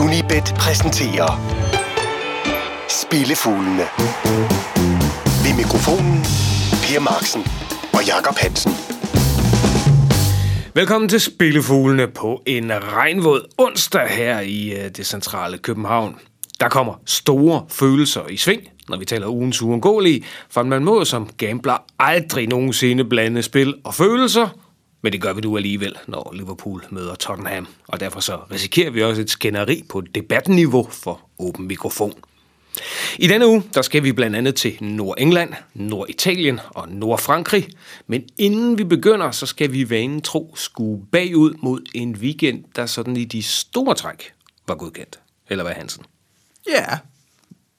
Unibet præsenterer Spillefuglene. Ved mikrofonen Per Marksen og Jakob Hansen. Velkommen til Spillefuglene på en regnvåd onsdag her i øh, det centrale København. Der kommer store følelser i sving, når vi taler ugens uundgåelige, for man må som gambler aldrig nogensinde blande spil og følelser, men det gør vi nu alligevel, når Liverpool møder Tottenham, og derfor så risikerer vi også et skænderi på debatniveau for åben mikrofon. I denne uge, der skal vi blandt andet til Nordengland, Norditalien og Nordfrankrig. Men inden vi begynder, så skal vi vanen tro skue bagud mod en weekend, der sådan i de store træk var godkendt. Eller hvad Hansen? Ja,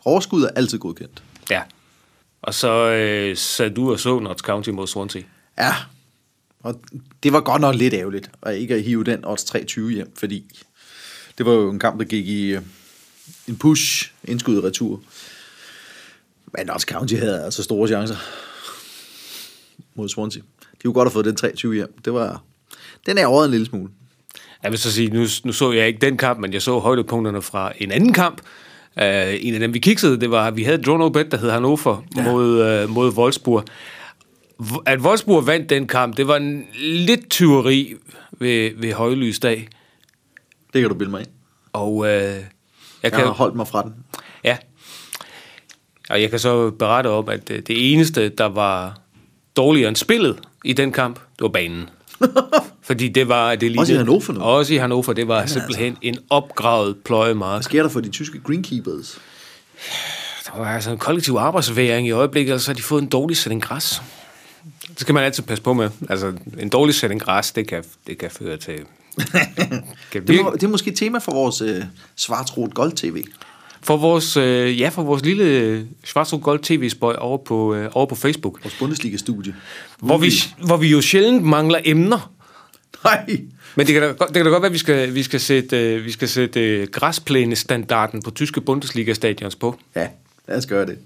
overskud er altid godkendt. Ja. Og så øh, sad du og så Notts County mod Swansea. Ja, og det var godt nok lidt ærgerligt, at ikke at hive den odds 23 hjem, fordi det var jo en kamp, der gik i øh, en push, indskud retur. Men Notts County havde altså store chancer mod Swansea. De kunne godt have fået den 23 hjem. Det var, den er over en lille smule. Jeg vil så sige, nu, nu så jeg ikke den kamp, men jeg så højdepunkterne fra en anden kamp. Uh, en af dem, vi kiggede, det var, at vi havde Drono Bet, der hed Hannover, ja. mod, uh, mod Wolfsburg. At Wolfsburg vandt den kamp, det var en lidt tyveri ved, ved højlysdag. Det kan du bilde mig ind. Og uh, jeg Jeg kan, har holdt mig fra den. ja. Og jeg kan så berette om, at øh, det eneste, der var dårligere end spillet i den kamp, det var banen. Fordi det var... Det Også i Hannover nu? Også i Hannover. Det var simpelthen en opgravet pløjemark. Hvad sker der for de tyske greenkeepers? Der var altså en kollektiv arbejdsværing i øjeblikket, og så har de fået en dårlig sætning græs. Det skal man altid passe på med. Altså, en dårlig sætning græs, det kan, det kan føre til... kan Det, må, det er måske et tema for vores øh, Svartrot Gold TV. for vores, øh, ja, for vores lille Schwarzrup Gold tv-spøj over på, øh, over på Facebook, Vores Bundesliga-studie. hvor vi, hvor vi jo sjældent mangler emner. Nej, Men det kan da, godt- det kan da godt være, at vi skal, vi skal sætte, øh, vi skal sætte øh, græsplænestandarden på tyske Bundesliga-stadions på. Ja, lad os gøre det.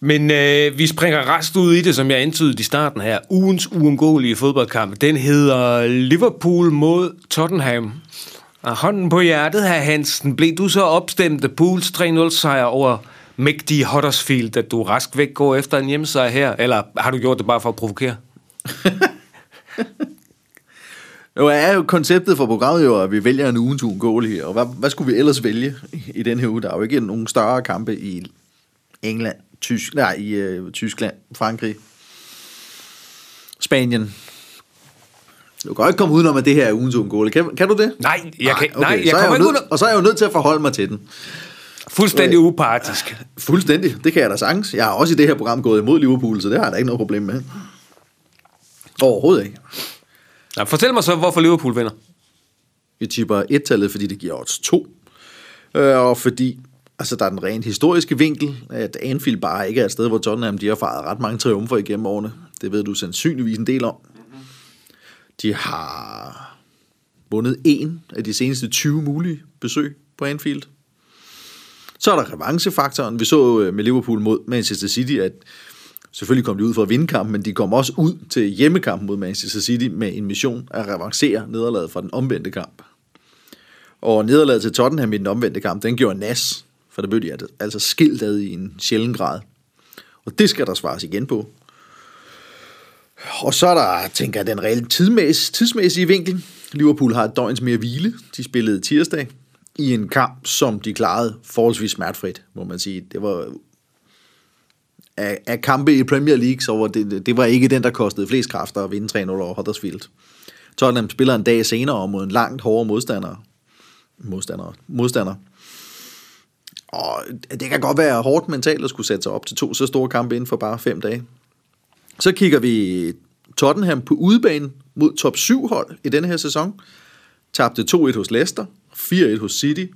Men øh, vi springer rest ud i det, som jeg antydede i starten her. Ugens uundgåelige fodboldkamp, den hedder Liverpool mod Tottenham. Og hånden på hjertet, her Hansen, blev du så opstemt af Pools 3-0-sejr over mægtige Huddersfield, at du rask væk går efter en hjemmesejr her? Eller har du gjort det bare for at provokere? Nu er jo konceptet for programmet jo, at vi vælger en ugens uundgåelige, og hvad, hvad skulle vi ellers vælge i den her uge? Der er jo ikke nogen større kampe i England, Tysk, nej, i øh, Tyskland, Frankrig, Spanien. Du kan jo ikke komme udenom, at det her er ugens uundgåelige. Kan, kan du det? Nej, jeg, kan, nej, så jeg er kommer jo ikke ud nødt, Og så er jeg jo nødt til at forholde mig til den. fuldstændig upartisk. Fuldstændig. Det kan jeg da sagtens. Jeg har også i det her program gået imod Liverpool, så det har jeg da ikke noget problem med. Overhovedet ikke. Nå, fortæl mig så, hvorfor Liverpool vinder. Vi tipper et-tallet, fordi det giver odds 2. Øh, og fordi altså, der er den rent historiske vinkel, at Anfield bare ikke er et sted, hvor Tottenham de har fejret ret mange triumfer igennem årene. Det ved du sandsynligvis en del om. De har vundet en af de seneste 20 mulige besøg på Anfield. Så er der revanchefaktoren. Vi så øh, med Liverpool mod Manchester City, at selvfølgelig kom de ud for at vinde kampen, men de kom også ud til hjemmekampen mod Manchester City med en mission at revancere nederlaget fra den omvendte kamp. Og nederlaget til Tottenham i den omvendte kamp, den gjorde nas, der blev de altså, altså skilt ad i en sjælden grad. Og det skal der svares igen på. Og så er der, tænker jeg, den reelle tidsmæssige, tidsmæssige vinkel. Liverpool har et døgns mere hvile. De spillede tirsdag i en kamp, som de klarede forholdsvis smertefrit, må man sige. Det var af, af kampe i Premier League, så var det, det var ikke den, der kostede flest kræfter at vinde 3-0 over Huddersfield. Tottenham spiller en dag senere mod en langt hårdere modstander. Modstander. Modstander. Og det kan godt være hårdt mentalt at skulle sætte sig op til to så store kampe inden for bare fem dage. Så kigger vi Tottenham på udebane mod top 7 hold i denne her sæson. Tabte 2-1 hos Leicester, 4-1 hos City,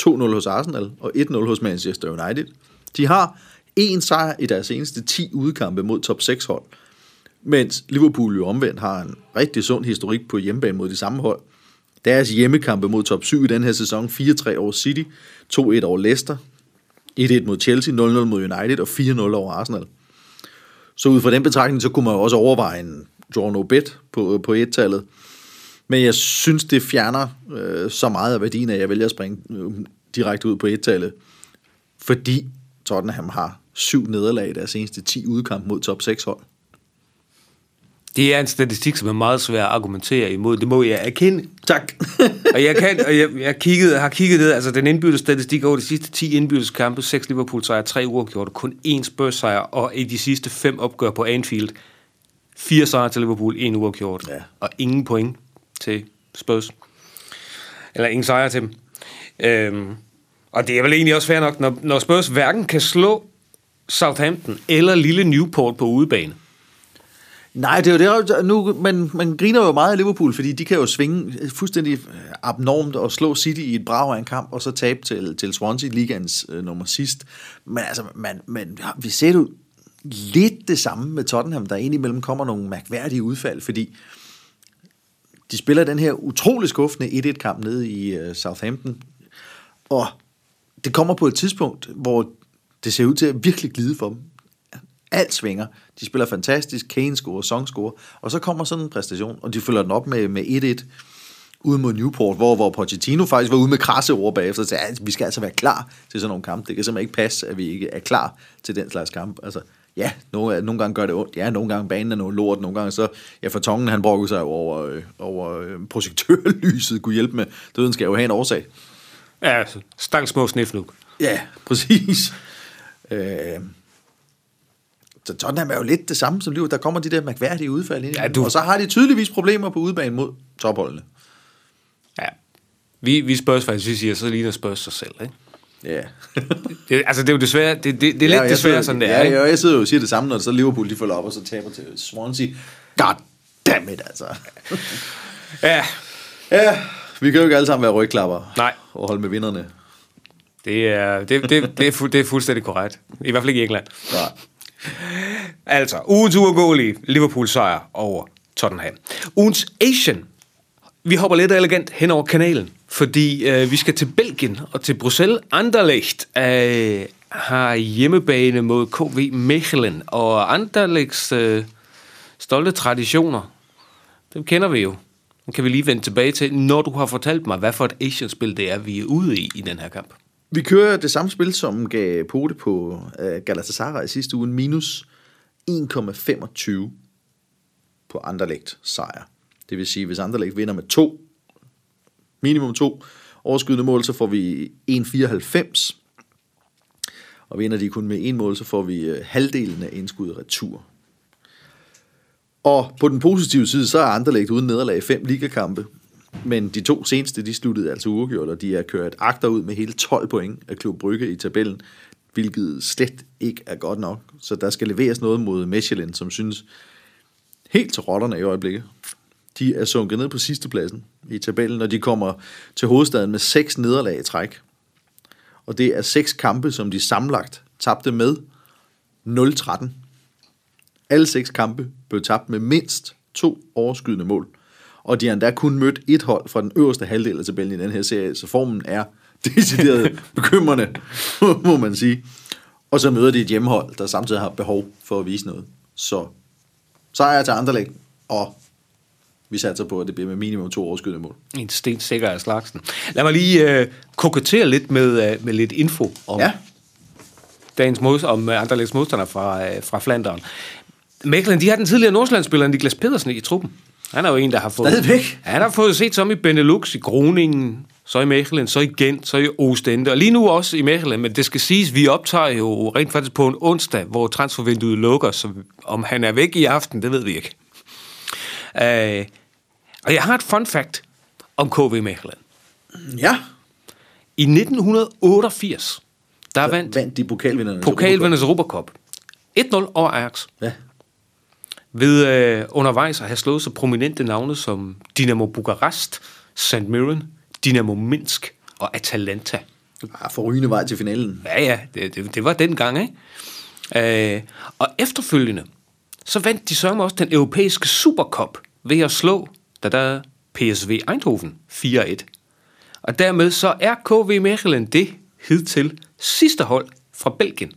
2-0 hos Arsenal og 1-0 hos Manchester United. De har en sejr i deres seneste 10 udkampe mod top 6 hold, mens Liverpool jo omvendt har en rigtig sund historik på hjemmebane mod de samme hold. Deres hjemmekampe mod top 7 i den her sæson, 4-3 over City, 2-1 over Leicester, 1-1 mod Chelsea, 0-0 mod United og 4-0 over Arsenal. Så ud fra den betragtning, så kunne man jo også overveje en draw no bet på, på et-tallet. Men jeg synes, det fjerner øh, så meget af værdien, at jeg vælger at springe øh, direkte ud på et-tallet. Fordi Tottenham har syv nederlag i deres seneste 10 udkamp mod top 6 hold. Det er en statistik, som er meget svær at argumentere imod. Det må jeg erkende. Tak. og jeg, kan, og jeg, jeg kiggede, har kigget ned, altså den indbyrdes statistik over de sidste 10 indbyrdes kampe, 6 Liverpool sejre, 3 uafgjorte, kun én Spurs sejr, og i de sidste 5 opgør på Anfield, 4 sejre til Liverpool, 1 uafgjort, Ja. og ingen point til Spurs. Eller ingen sejre til dem. Øhm, og det er vel egentlig også fair nok, når, når Spurs hverken kan slå Southampton eller lille Newport på udebane. Nej, det er jo det, nu, man, man griner jo meget af Liverpool, fordi de kan jo svinge fuldstændig øh, abnormt og slå City i et brag af en kamp, og så tabe til, til Swansea, ligands øh, nummer sidst. Men altså, man, man, vi ser jo lidt det samme med Tottenham, der indimellem kommer nogle mærkværdige udfald, fordi de spiller den her utrolig skuffende 1-1-kamp nede i øh, Southampton, og det kommer på et tidspunkt, hvor det ser ud til at virkelig glide for dem. Alt svinger. De spiller fantastisk. Kane scorer, Song scorer. Og så kommer sådan en præstation, og de følger den op med, med 1-1 ude mod Newport, hvor, hvor Pochettino faktisk var ude med krasse ord bagefter og sagde, at vi skal altså være klar til sådan nogle kampe. Det kan simpelthen ikke passe, at vi ikke er klar til den slags kamp. Altså, ja, nogle, nogle gange gør det ondt. Ja, nogle gange banen er noget lort. Nogle gange så, ja, for tongen han brokkede sig over, øh, over øh, projektørlyset kunne hjælpe med. Døden skal jo have en årsag. Ja, altså, stang små snifnuk. Ja, præcis. Øh, så Tottenham er jo lidt det samme som Liverpool. Der kommer de der mærkværdige udfald ind. Ja, du- Og så har de tydeligvis problemer på udebane mod topholdene. Ja. Vi, vi spørger faktisk, vi siger, så ligner spørger sig selv, ikke? Ja. Det, altså, det er jo desværre, det, det, det er lidt ja, jeg desværre sidder- sådan, det ja, er, ikke? Ja, jeg sidder jo og siger det samme, når så Liverpool de følger op, og så taber til Swansea. God damn it, altså. Ja, Ja, vi kan jo ikke alle sammen være rygklapper. Nej. Og holde med vinderne. det er, det, det, det, er, fu, det er fuldstændig korrekt. I hvert fald ikke i England. Nej. Altså, ugens uafgåelige Liverpool sejr over Tottenham. Ugens Asian. Vi hopper lidt elegant hen over kanalen, fordi øh, vi skal til Belgien og til Bruxelles. Anderlecht øh, har hjemmebane mod KV Mechelen, og Anderlechts øh, stolte traditioner, dem kender vi jo. Dem kan vi lige vende tilbage til, når du har fortalt mig, hvad for et Asian-spil det er, vi er ude i i den her kamp. Vi kører det samme spil, som gav Pote på uh, Galatasaray i sidste uge, minus 1,25 på Anderlecht sejr. Det vil sige, hvis Anderlecht vinder med to, minimum to overskydende mål, så får vi 1,94. Og vinder de kun med en mål, så får vi uh, halvdelen af indskud retur. Og på den positive side, så er Anderlecht uden nederlag i fem ligakampe. Men de to seneste, de sluttede altså uafgjort, og de er kørt agter ud med hele 12 point af Klub Brygge i tabellen, hvilket slet ikke er godt nok. Så der skal leveres noget mod Michelin, som synes helt til rotterne i øjeblikket. De er sunket ned på sidste pladsen i tabellen, og de kommer til hovedstaden med seks nederlag i træk. Og det er seks kampe, som de samlagt tabte med 0-13. Alle seks kampe blev tabt med mindst to overskydende mål. Og de har endda kun mødt et hold fra den øverste halvdel af tabellen i den her serie, så formen er decideret bekymrende, må man sige. Og så møder de et hjemmehold, der samtidig har behov for at vise noget. Så sejr til Anderlecht, og vi satser på, at det bliver med minimum to overskydende mål. En sten sikker af slagsen. Lad mig lige øh, kokettere lidt med, øh, med lidt info om Ja, dagens mod, om øh, Anderlechts modstander fra, øh, fra Flandern. Mechelen, de har den tidligere Nordsjællandsspiller Niklas Pedersen i truppen. Han er jo en, der har fået... Stadigvæk? Han har fået set som i Benelux, i Groningen, så i Mechelen, så i Gent, så i Ostende, og lige nu også i Mechelen, men det skal siges, vi optager jo rent faktisk på en onsdag, hvor transfervinduet lukker, så om han er væk i aften, det ved vi ikke. Øh, og jeg har et fun fact om KV Mechelen. ja. I 1988, der vandt Vandt de pokalvinderne. pokalvindernes Europacup 1-0 over Ajax. Ja. Ved øh, undervejs at have slået så prominente navne som Dynamo Bukarest, St. Mirren, Dynamo Minsk og Atalanta. Ah, For rygende vej til finalen. Ja, ja, det, det, det var den gang, ikke? Øh, og efterfølgende, så vandt de sørme også den europæiske Supercup ved at slå da der PSV Eindhoven 4-1. Og dermed så er KV Mechelen det hidtil sidste hold fra Belgien,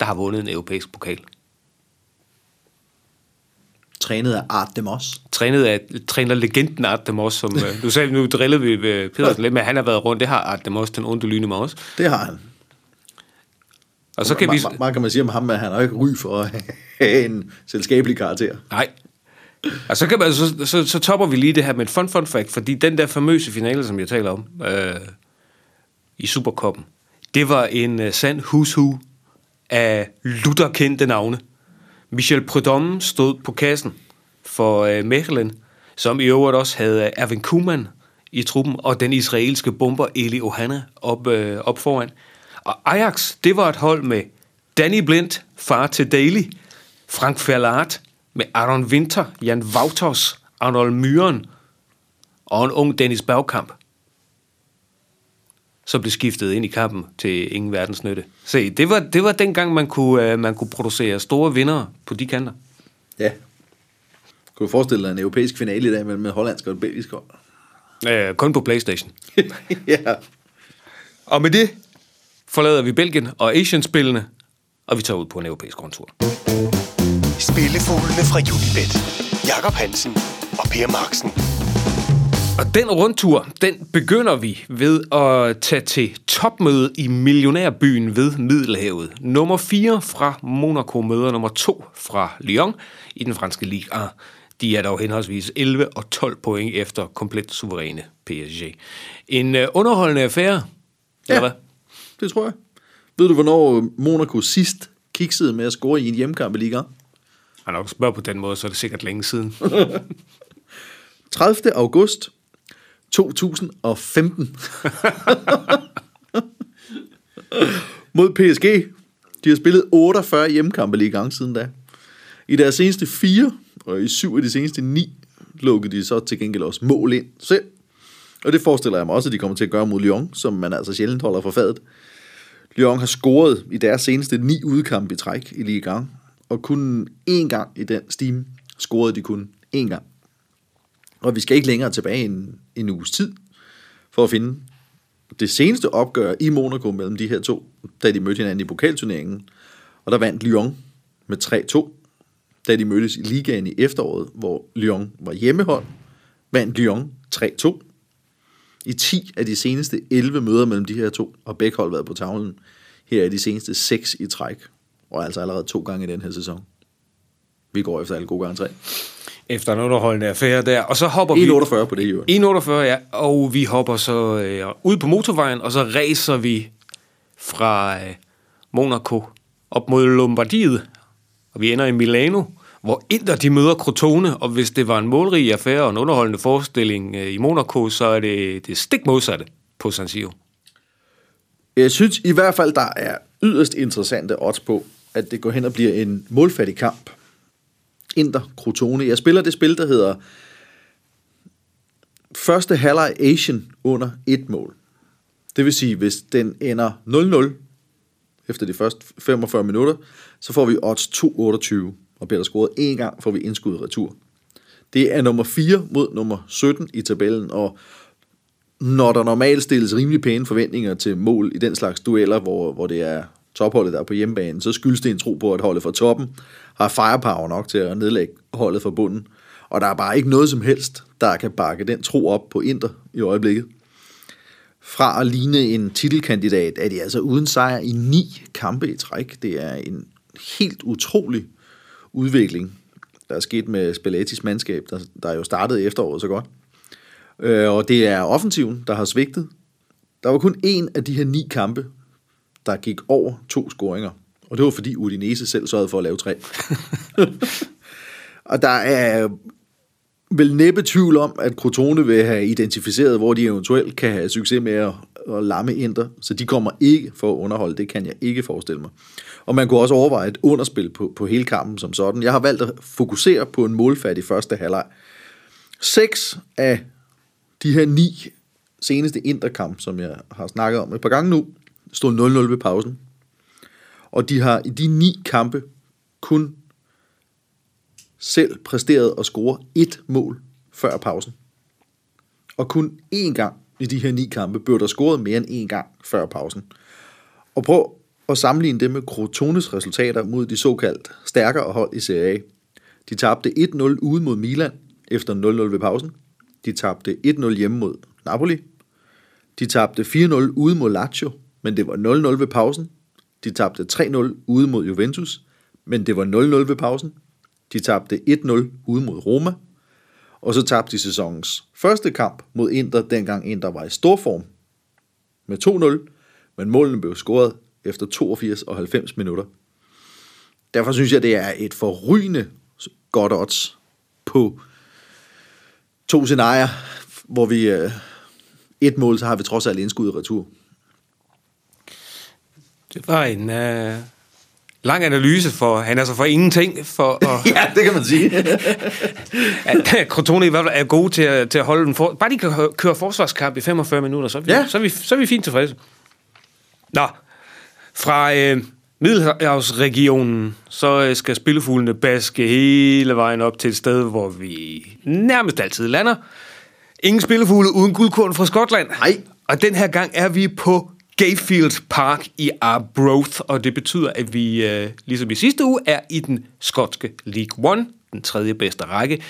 der har vundet en europæisk pokal. Trænet af Art Demos. Trænet af træner legenden Art Demos, som øh, du sagde, nu drillede vi ved Pedersen lidt, men han har været rundt. Det har Art Demos, den onde lyne også. Det har han. Og så kan vi... Meget kan man sige om ham, at han har ikke ry for at have en selskabelig karakter. Nej. Og så, kan man, så, så, så topper vi lige det her med et fun fun fact, fordi den der famøse finale, som jeg taler om, øh, i Superkoppen, det var en uh, sand who's who af lutterkendte navne. Michel Prudhomme stod på kassen for øh, Mechelen, som i øvrigt også havde øh, Erwin Kuman i truppen, og den israelske bomber Eli Ohana op, øh, op foran. Og Ajax, det var et hold med Danny Blindt, far til Daly, Frank Verlaert, med Aaron Winter, Jan Wouters, Arnold Myren og en ung Dennis Bergkamp så blev skiftet ind i kampen til ingen verdens nytte. Se, det var, det var dengang, man kunne, uh, man kunne producere store vindere på de kanter. Ja. Kunne du forestille dig en europæisk finale i dag mellem et hollandsk og et belgisk hold? Uh, kun på Playstation. ja. Og med det forlader vi Belgien og Asian-spillene, og vi tager ud på en europæisk rundtur. Spillefuglene fra Unibet. Jakob Hansen og Per Marksen. Og den rundtur, den begynder vi ved at tage til topmøde i millionærbyen ved Middelhavet. Nummer 4 fra Monaco møder nummer 2 fra Lyon i den franske Ligue 1. De er dog henholdsvis 11 og 12 point efter komplet suveræne PSG. En uh, underholdende affære, Ja. eller hvad? Det tror jeg. Ved du, hvornår Monaco sidst kiksede med at score i en hjemmekamp i Liga? Han nok spørger på den måde, så er det sikkert længe siden. 30. august 2015. Mod PSG. De har spillet 48 hjemmekampe i gang siden da. I deres seneste fire, og i syv af de seneste ni, lukkede de så til gengæld også mål ind selv. Og det forestiller jeg mig også, at de kommer til at gøre mod Lyon, som man altså sjældent holder for fadet. Lyon har scoret i deres seneste ni udkampe i træk i Ligue 1, og kun én gang i den stime scorede de kun én gang. Og vi skal ikke længere tilbage en, en uges tid for at finde det seneste opgør i Monaco mellem de her to, da de mødte hinanden i pokalturneringen. Og der vandt Lyon med 3-2. Da de mødtes i ligaen i efteråret, hvor Lyon var hjemmehold, vandt Lyon 3-2. I 10 af de seneste 11 møder mellem de her to, har begge hold været på tavlen. Her er de seneste 6 i træk, og altså allerede to gange i den her sæson. Vi går efter alle gode gange tre. Efter en underholdende affære der. Og så hopper vi... 1,48 på det øvrigt. 1,48, ja. Og vi hopper så øh, ud på motorvejen, og så racer vi fra øh, Monaco op mod Lombardiet. Og vi ender i Milano, hvor Inter de møder Crotone, og hvis det var en målrig affære og en underholdende forestilling øh, i Monaco, så er det det stik modsatte på San Siro. Jeg synes i hvert fald, der er yderst interessante odds på, at det går hen og bliver en målfattig kamp. Inter Crotone. Jeg spiller det spil, der hedder første halvleg Asian under et mål. Det vil sige, hvis den ender 0-0 efter de første 45 minutter, så får vi odds 2,28. Og bliver der scoret én gang, får vi indskud retur. Det er nummer 4 mod nummer 17 i tabellen, og når der normalt stilles rimelig pæne forventninger til mål i den slags dueller, hvor, hvor det er topholdet, der er på hjemmebane, så skyldes det en tro på, at holdet fra toppen har firepower nok til at nedlægge holdet fra bunden. Og der er bare ikke noget som helst, der kan bakke den tro op på Inter i øjeblikket. Fra at ligne en titelkandidat er de altså uden sejr i ni kampe i træk. Det er en helt utrolig udvikling, der er sket med Spallettis mandskab, der, der jo startede efteråret så godt. Øh, og det er offensiven, der har svigtet. Der var kun en af de her ni kampe, der gik over to scoringer. Og det var fordi Udinese selv sørgede for at lave tre. og der er vel næppe tvivl om, at Crotone vil have identificeret, hvor de eventuelt kan have succes med at, at lamme Inter. Så de kommer ikke for at underholde. Det kan jeg ikke forestille mig. Og man kunne også overveje et underspil på, på hele kampen som sådan. Jeg har valgt at fokusere på en målfattig første halvleg. Seks af de her ni seneste interkamp, som jeg har snakket om et par gange nu, stod 0-0 ved pausen. Og de har i de ni kampe kun selv præsteret at score et mål før pausen. Og kun én gang i de her ni kampe blev der scoret mere end én gang før pausen. Og prøv at sammenligne det med Crotones resultater mod de såkaldt stærkere hold i Serie A. De tabte 1-0 ude mod Milan efter 0-0 ved pausen. De tabte 1-0 hjemme mod Napoli. De tabte 4-0 ude mod Lazio, men det var 0-0 ved pausen. De tabte 3-0 ude mod Juventus, men det var 0-0 ved pausen. De tabte 1-0 ude mod Roma. Og så tabte de sæsonens første kamp mod Inter, dengang Inter var i stor form, med 2-0, men målene blev scoret efter 82 og 90 minutter. Derfor synes jeg, det er et forrygende godt odds på to scenarier, hvor vi øh, et mål, så har vi trods alt indskud i retur. Det var en øh, lang analyse, for han er så for ingenting. For at, Ja, det kan man sige. at Crotone i hvert fald er gode til at, til at holde den for. Bare de kan køre forsvarskamp i 45 minutter, så er vi, Ja. så er vi, så er vi fint tilfredse. Nå, fra øh, Middelhavsregionen, så øh, skal spillefuglene baske hele vejen op til et sted, hvor vi nærmest altid lander. Ingen spillefugle uden guldkorn fra Skotland. Nej. Og den her gang er vi på Gayfield Park i Arbroath, og det betyder, at vi, øh, ligesom i sidste uge, er i den skotske League One, den tredje bedste række,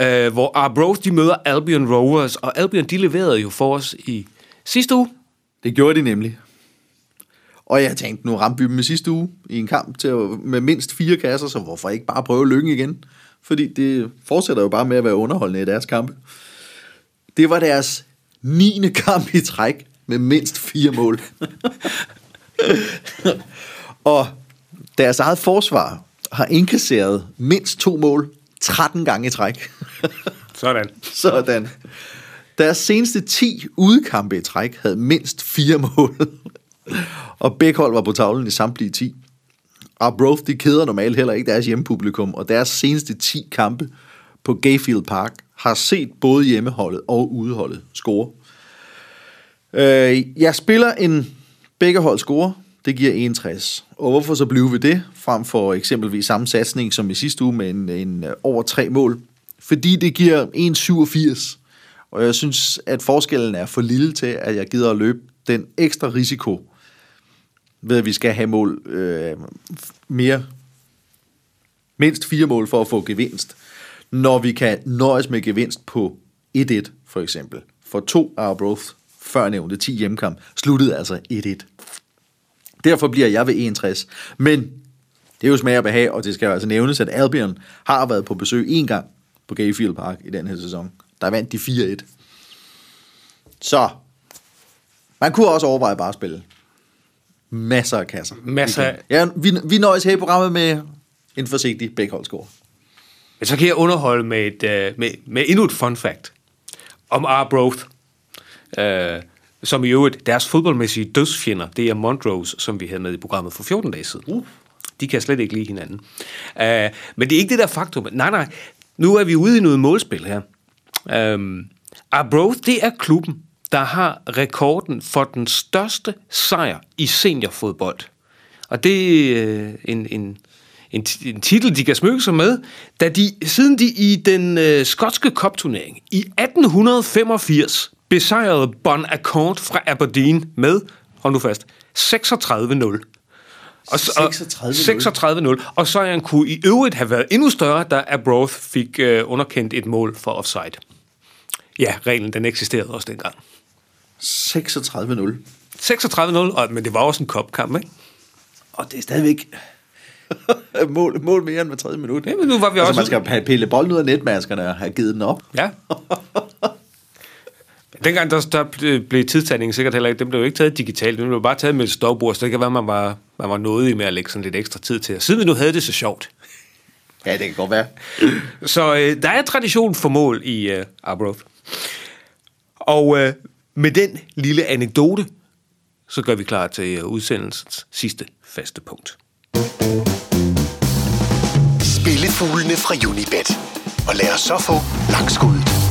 øh, hvor Arbroath de møder Albion Rovers, og Albion de leverede jo for os i sidste uge. Det gjorde de nemlig. Og jeg tænkte, nu ramte vi dem i sidste uge i en kamp til med mindst fire kasser, så hvorfor ikke bare prøve lykken igen? Fordi det fortsætter jo bare med at være underholdende i deres kampe. Det var deres 9. kamp i træk med mindst fire mål. og deres eget forsvar har indkasseret mindst to mål 13 gange i træk. Sådan. Sådan. Deres seneste 10 udekampe i træk havde mindst fire mål. og begge hold var på tavlen i samtlige 10. Arbroath, de keder normalt heller ikke deres hjemmepublikum, og deres seneste 10 kampe på Gayfield Park har set både hjemmeholdet og udeholdet score. Øh, jeg spiller en begge hold score. Det giver 61. Og hvorfor så blive ved det, frem for eksempelvis samme satsning som i sidste uge med en, en øh, over tre mål? Fordi det giver 1,87. Og jeg synes, at forskellen er for lille til, at jeg gider at løbe den ekstra risiko ved, at vi skal have mål øh, mere mindst fire mål for at få gevinst, når vi kan nøjes med gevinst på 1-1 for eksempel. For to Arbroath før nævnte 10 hjemmekamp sluttede altså 1-1. Derfor bliver jeg ved 61. Men det er jo smag og behag, og det skal jo altså nævnes, at Albion har været på besøg en gang på Gayfield Park i den her sæson. Der vandt de 4-1. Så man kunne også overveje bare at spille masser af kasser. Masser af- Ja, vi, vi nøjes her i programmet med en forsigtig bækholdscore. Men så kan jeg underholde med, et, øh, med, med endnu et fun fact om Arbroath. Øh, som i øvrigt, deres fodboldmæssige dødsfjender, det er Montrose, som vi havde med i programmet for 14 dage siden. Uh. De kan slet ikke lide hinanden. Øh, men det er ikke det der faktum. Nej, nej. Nu er vi ude i noget målspil her. Øh, Arbroath, det er klubben, der har rekorden for den største sejr i seniorfodbold. Og det er øh, en, en, en, en titel, de kan smykke sig med, da de, siden de i den øh, skotske kopturnering i 1885 besejrede Bon Accord fra Aberdeen med, hold nu fast, 36-0. Og så, og- 36-0. 36-0. Og sejren kunne i øvrigt have været endnu større, da Arbroath fik øh, underkendt et mål for offside. Ja, reglen den eksisterede også dengang. 36-0. 36-0, og, men det var også en kopkamp, ikke? Og det er stadigvæk mål, mål mere end hver tredje minut. Jamen, nu var vi altså, også- man skal have pille bolden ud af netmaskerne og have givet den op. Ja. Dengang der, der blev- tidstagningen sikkert heller ikke, den blev jo ikke taget digitalt, den blev bare taget med et stopbord, så det kan være, man var, man var nået i med at lægge sådan lidt ekstra tid til. Og siden vi nu havde det så sjovt. Ja, det kan godt være. Så øh, der er tradition for mål i øh, Arbroath. Og øh, med den lille anekdote, så gør vi klar til øh, udsendelsens sidste faste punkt. Spillefuglene fra Unibet. Og lad os så få langskuddet.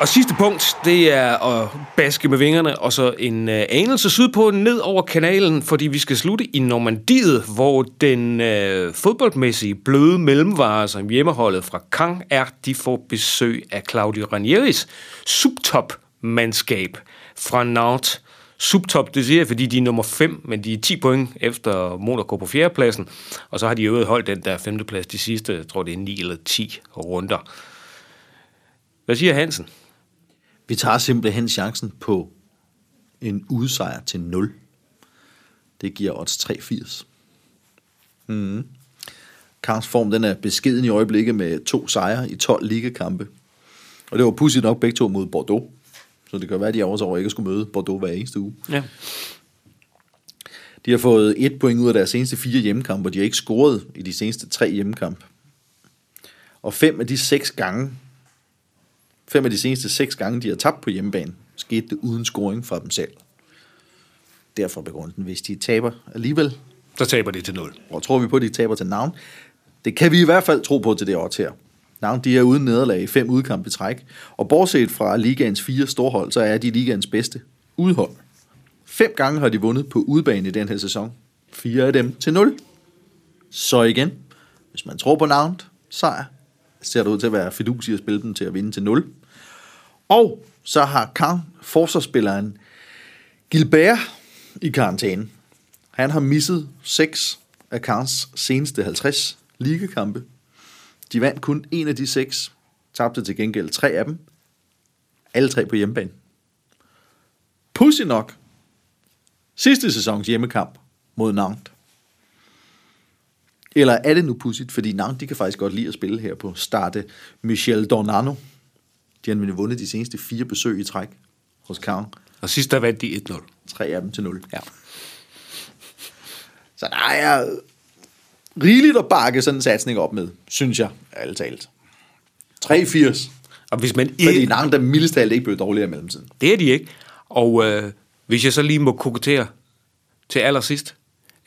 Og sidste punkt, det er at baske med vingerne, og så en øh, anelse sydpå ned over kanalen, fordi vi skal slutte i Normandiet, hvor den øh, fodboldmæssige bløde mellemvare, som hjemmeholdet fra Kang er, de får besøg af Claudio Ranieris subtop-mandskab fra Nantes, Subtop, det siger jeg, fordi de er nummer 5, men de er 10 point efter Monaco på fjerdepladsen. Og så har de øvrigt holdt den der femteplads de sidste, jeg tror det er 9 eller 10 runder. Hvad siger Hansen? Vi tager simpelthen chancen på en udsejr til 0. Det giver odds 3,80. Mm. Karls form den er beskeden i øjeblikket med to sejre i 12 ligakampe. Og det var pudsigt nok begge to mod Bordeaux. Så det kan være, at de også over ikke at skulle møde Bordeaux hver eneste uge. Ja. De har fået et point ud af deres seneste fire hjemmekampe, og de har ikke scoret i de seneste tre hjemmekampe. Og fem af de seks gange, fem af de seneste seks gange, de har tabt på hjemmebane, skete det uden scoring fra dem selv. Derfor begrundelsen, hvis de taber alligevel, Så taber de til 0. og tror vi på, at de taber til navn. Det kan vi i hvert fald tro på til det år her. Navn, de er uden nederlag i fem udkampe i træk. Og bortset fra ligaens fire storhold, så er de ligaens bedste udhold. Fem gange har de vundet på udebane i den her sæson. Fire af dem til 0. Så igen, hvis man tror på navnet, sejr, ser det ud til at være fidus i at spille dem til at vinde til 0. Og så har Kang forsvarsspilleren Gilbert i karantæne. Han har misset 6 af Karns seneste 50 ligekampe. De vandt kun en af de seks, tabte til gengæld tre af dem. Alle tre på hjemmebane. Pussy nok. Sidste sæsons hjemmekamp mod Nantes. Eller er det nu pudsigt, fordi Nantes de kan faktisk godt lide at spille her på starte Michel Dornano. De har nemlig vundet de seneste fire besøg i træk hos Caen. Og sidst der vandt de 1-0. Tre af dem til 0. Ja. Så der er rigeligt at bakke sådan en satsning op med, synes jeg, ærligt talt. 83. Og hvis man Fordi ikke... Nantes der mildest talt ikke blev dårligere i mellemtiden. Det er de ikke. Og øh, hvis jeg så lige må kokettere til allersidst.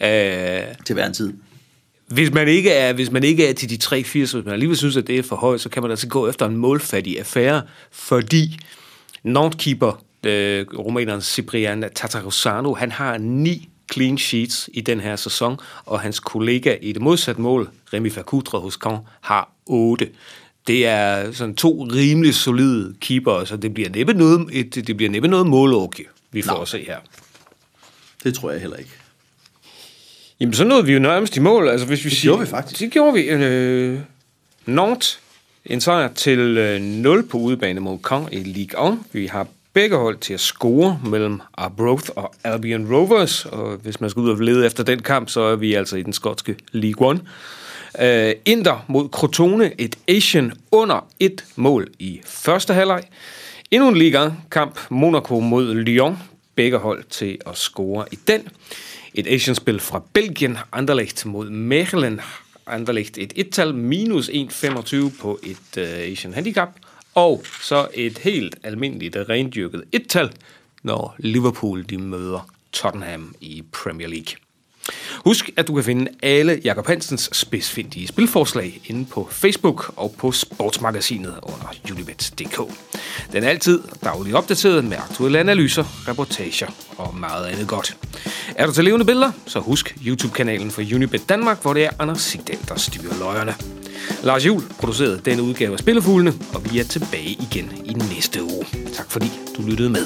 Øh, Til hver en tid. Hvis, man ikke er, hvis man ikke er til de 3-4, hvis man alligevel synes, at det er for højt, så kan man altså gå efter en målfattig affære, fordi Nantes-keeper, øh, rumæneren Ciprian Tatarusanu, han har ni clean sheets i den her sæson, og hans kollega i det modsatte mål, Remy Facoutre hos Caen, har 8. Det er sådan to rimelig solide keeper, så det bliver næppe noget, et, det bliver næppe noget målåke, vi får Nå. at se her. Det tror jeg heller ikke. Jamen, så nåede vi jo nærmest i mål. Altså, hvis vi Det siger, gjorde vi faktisk. Det gjorde vi. Øh, Nantes, en sejr til øh, 0 på udebane mod Caen i Ligue 1. Vi har begge hold til at score mellem Arbroath og Albion Rovers. Og hvis man skal ud og lede efter den kamp, så er vi altså i den skotske League 1. Øh, Inter mod Crotone, et Asian under et mål i første halvleg. Endnu en Ligue 1-kamp, Monaco mod Lyon. Begge hold til at score i den. Et Asian-spil fra Belgien, Anderlecht mod Mechelen. Anderlecht et et-tal, minus 1,25 på et uh, Asian handicap. Og så et helt almindeligt rendyrket et-tal, når Liverpool de møder Tottenham i Premier League. Husk, at du kan finde alle Jakob Hansens spidsfindige spilforslag inde på Facebook og på Sportsmagasinet under unibet.dk. Den er altid dagligt opdateret med aktuelle analyser, reportager og meget andet godt. Er du til levende billeder, så husk YouTube-kanalen for Unibet Danmark, hvor det er Anders Sigdal, der styrer løjerne. Lars Jul producerede denne udgave af Spillefuglene, og vi er tilbage igen i næste uge. Tak fordi du lyttede med.